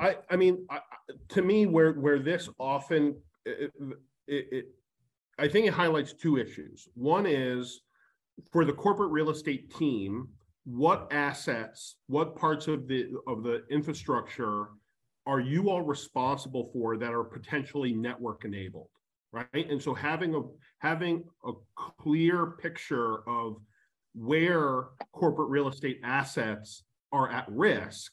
I, I mean, I, to me, where where this often, it, it, it, I think it highlights two issues. One is for the corporate real estate team, what assets, what parts of the of the infrastructure are you all responsible for that are potentially network enabled, right? And so having a having a clear picture of where corporate real estate assets are at risk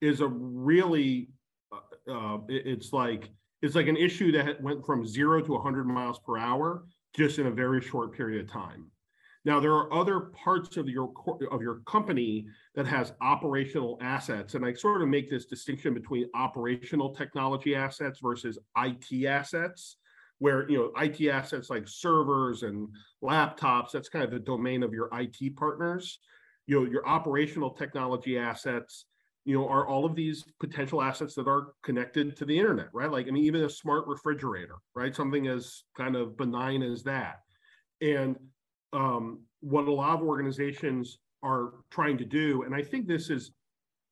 is a really uh, uh it's like it's like an issue that went from zero to 100 miles per hour just in a very short period of time now there are other parts of your of your company that has operational assets and i sort of make this distinction between operational technology assets versus it assets where you know IT assets like servers and laptops, that's kind of the domain of your IT partners. You know, your operational technology assets, you know, are all of these potential assets that are connected to the internet, right? Like, I mean, even a smart refrigerator, right? Something as kind of benign as that. And um, what a lot of organizations are trying to do, and I think this is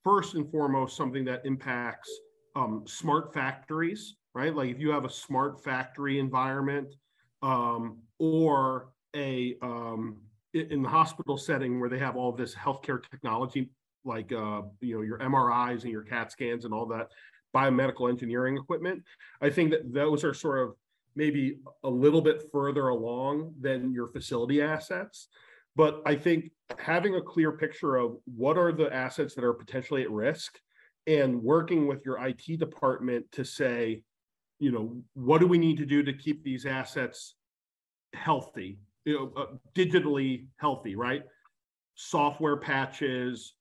first and foremost something that impacts um, smart factories, right? Like if you have a smart factory environment um, or a um, in the hospital setting where they have all this healthcare technology, like uh, you know your MRIs and your CAT scans and all that biomedical engineering equipment. I think that those are sort of maybe a little bit further along than your facility assets. But I think having a clear picture of what are the assets that are potentially at risk and working with your IT department to say, you know, what do we need to do to keep these assets healthy, you know, uh, digitally healthy, right? Software patches,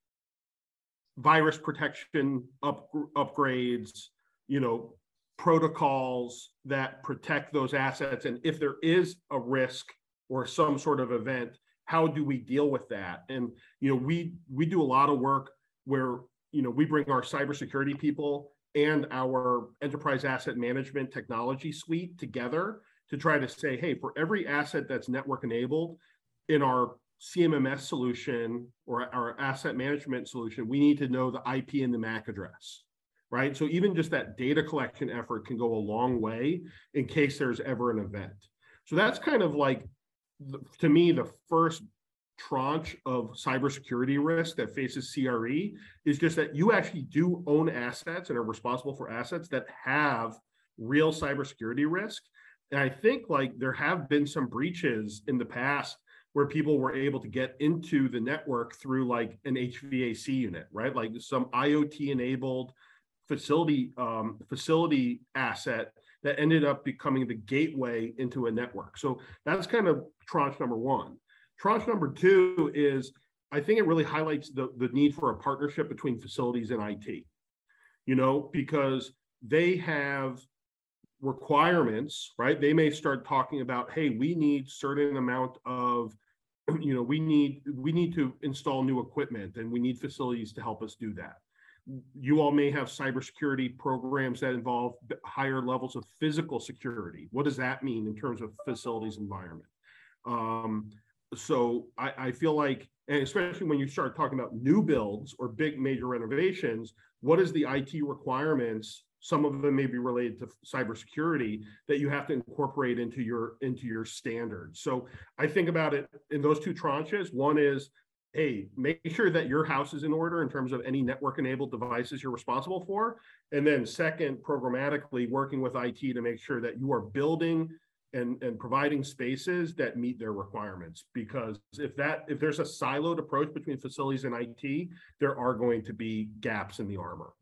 virus protection up, upgrades, you know, protocols that protect those assets. And if there is a risk or some sort of event, how do we deal with that? And you know, we we do a lot of work where you know we bring our cybersecurity people and our enterprise asset management technology suite together to try to say, hey, for every asset that's network enabled in our CMMS solution or our asset management solution, we need to know the IP and the MAC address, right? So even just that data collection effort can go a long way in case there's ever an event. So that's kind of like, to me, the first tranche of cybersecurity risk that faces CRE is just that you actually do own assets and are responsible for assets that have real cybersecurity risk. And I think like there have been some breaches in the past where people were able to get into the network through like an HVAC unit, right? Like some IoT enabled facility um, facility asset that ended up becoming the gateway into a network. So that's kind of tranche number one. Tranche number two is I think it really highlights the, the need for a partnership between facilities and IT, you know, because they have requirements, right? They may start talking about, hey, we need certain amount of, [clears throat] you know, we need we need to install new equipment and we need facilities to help us do that. You all may have cybersecurity programs that involve higher levels of physical security. What does that mean in terms of facilities environment? Um, so I, I feel like, and especially when you start talking about new builds or big major renovations, what is the IT requirements? Some of them may be related to cybersecurity that you have to incorporate into your into your standards. So I think about it in those two tranches. One is hey, make sure that your house is in order in terms of any network enabled devices you're responsible for. And then, second, programmatically working with IT to make sure that you are building and, and providing spaces that meet their requirements. Because if that if there's a siloed approach between facilities and IT, there are going to be gaps in the armor.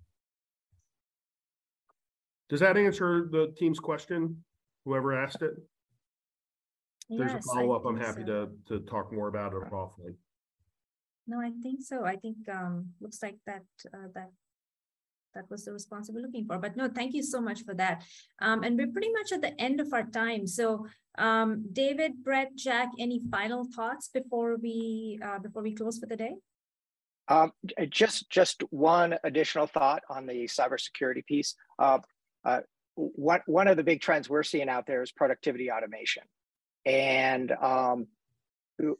Does that answer the team's question? Whoever asked it? If there's a follow-up, I'm happy so. to to talk more about it offline. No, I think so. I think um, looks like that uh, that that was the response we we're looking for. But no, thank you so much for that. Um, and we're pretty much at the end of our time. So um, David, Brett, Jack, any final thoughts before we uh, before we close for the day? Um, just just one additional thought on the cybersecurity piece. Uh, uh, one one of the big trends we're seeing out there is productivity automation, and um,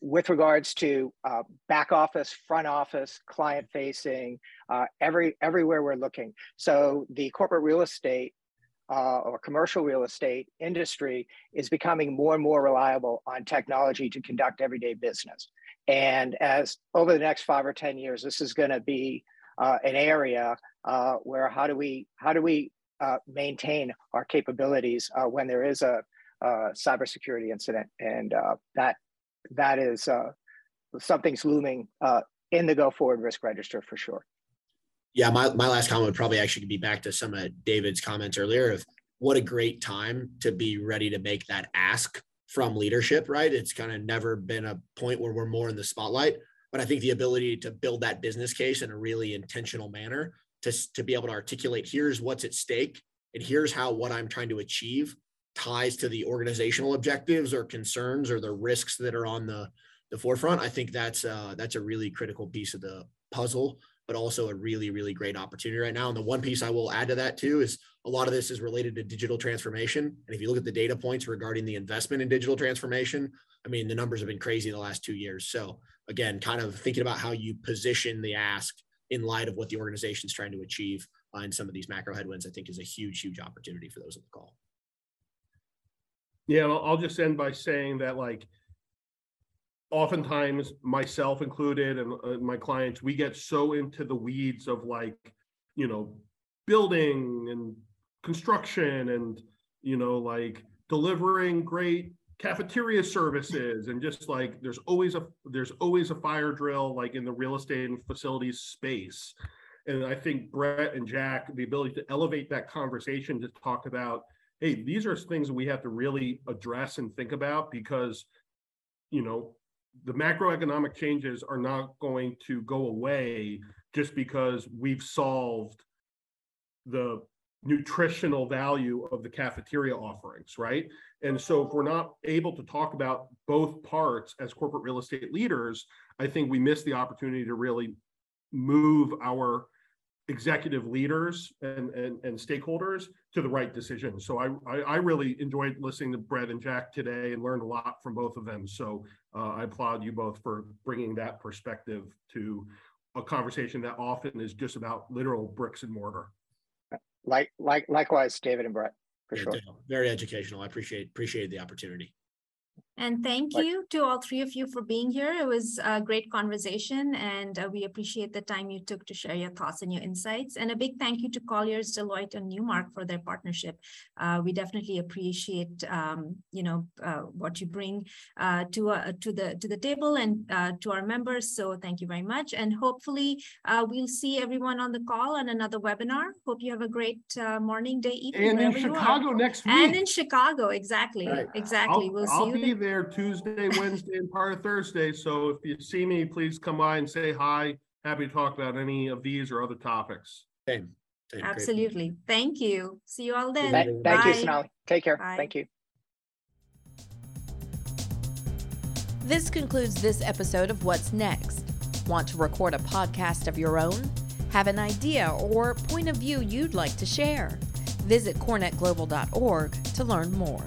with regards to uh, back office, front office, client facing, uh, every everywhere we're looking. So the corporate real estate uh, or commercial real estate industry is becoming more and more reliable on technology to conduct everyday business. And as over the next five or ten years, this is going to be uh, an area uh, where how do we how do we uh, maintain our capabilities when there is a cybersecurity incident, and that that is uh, something's looming uh, in the go forward risk register for sure. Yeah, my, my last comment would probably actually could be back to some of David's comments earlier of what a great time to be ready to make that ask from leadership, right? It's kind of never been a point where we're more in the spotlight, but I think the ability to build that business case in a really intentional manner to, to be able to articulate here's what's at stake and here's how what I'm trying to achieve ties to the organizational objectives or concerns or the risks that are on the the forefront. I think that's uh, that's a really critical piece of the puzzle, but also a really really great opportunity right now. And the one piece I will add to that too is a lot of this is related to digital transformation. And if you look at the data points regarding the investment in digital transformation, I mean the numbers have been crazy the last two years. So again, kind of thinking about how you position the ask in light of what the organization is trying to achieve uh, in some of these macro headwinds, I think is a huge huge opportunity for those on the call. Yeah, I'll just end by saying that like oftentimes myself included and uh, my clients we get so into the weeds of like you know building and construction and you know like delivering great cafeteria services and just like there's always a there's always a fire drill like in the real estate and facilities space. And i think brett and jack the ability to elevate that conversation to talk about hey, these are things that we have to really address and think about because, you know, the macroeconomic changes are not going to go away just because we've solved the nutritional value of the cafeteria offerings, right? And so if we're not able to talk about both parts as corporate real estate leaders, I think we miss the opportunity to really move our executive leaders and, and, and stakeholders to the right decision. So I, I, I, really enjoyed listening to Brett and Jack today and learned a lot from both of them. So uh, I applaud you both for bringing that perspective to a conversation that often is just about literal bricks and mortar. Like, like, likewise, David and Brett, for yeah, sure. Very educational. I appreciate appreciate the opportunity. And thank you to all three of you for being here. It was a great conversation and uh, we appreciate the time you took to share your thoughts and your insights. And a big thank you to Colliers, Deloitte, and Newmark for their partnership. Uh, we definitely appreciate, um, you know, uh, what you bring uh, to uh, to the to the table and uh, to our members. So thank you very much. And hopefully we'll see everyone on the call on another webinar. Hope you have a great morning, day, evening. And in Chicago next week. And in Chicago, exactly, right. exactly. I'll, we'll I'll see you there there Tuesday, Wednesday, and part of Thursday. So if you see me, please come by and say hi. Happy to talk about any of these or other topics. Same. Same. Absolutely. Great. Thank you. See you all then. Thank, thank you, Sonali. Take care. Bye. Thank you. This concludes this episode of What's Next. Want to record a podcast of your own? Have an idea or point of view you'd like to share? Visit corenetglobal.org to learn more.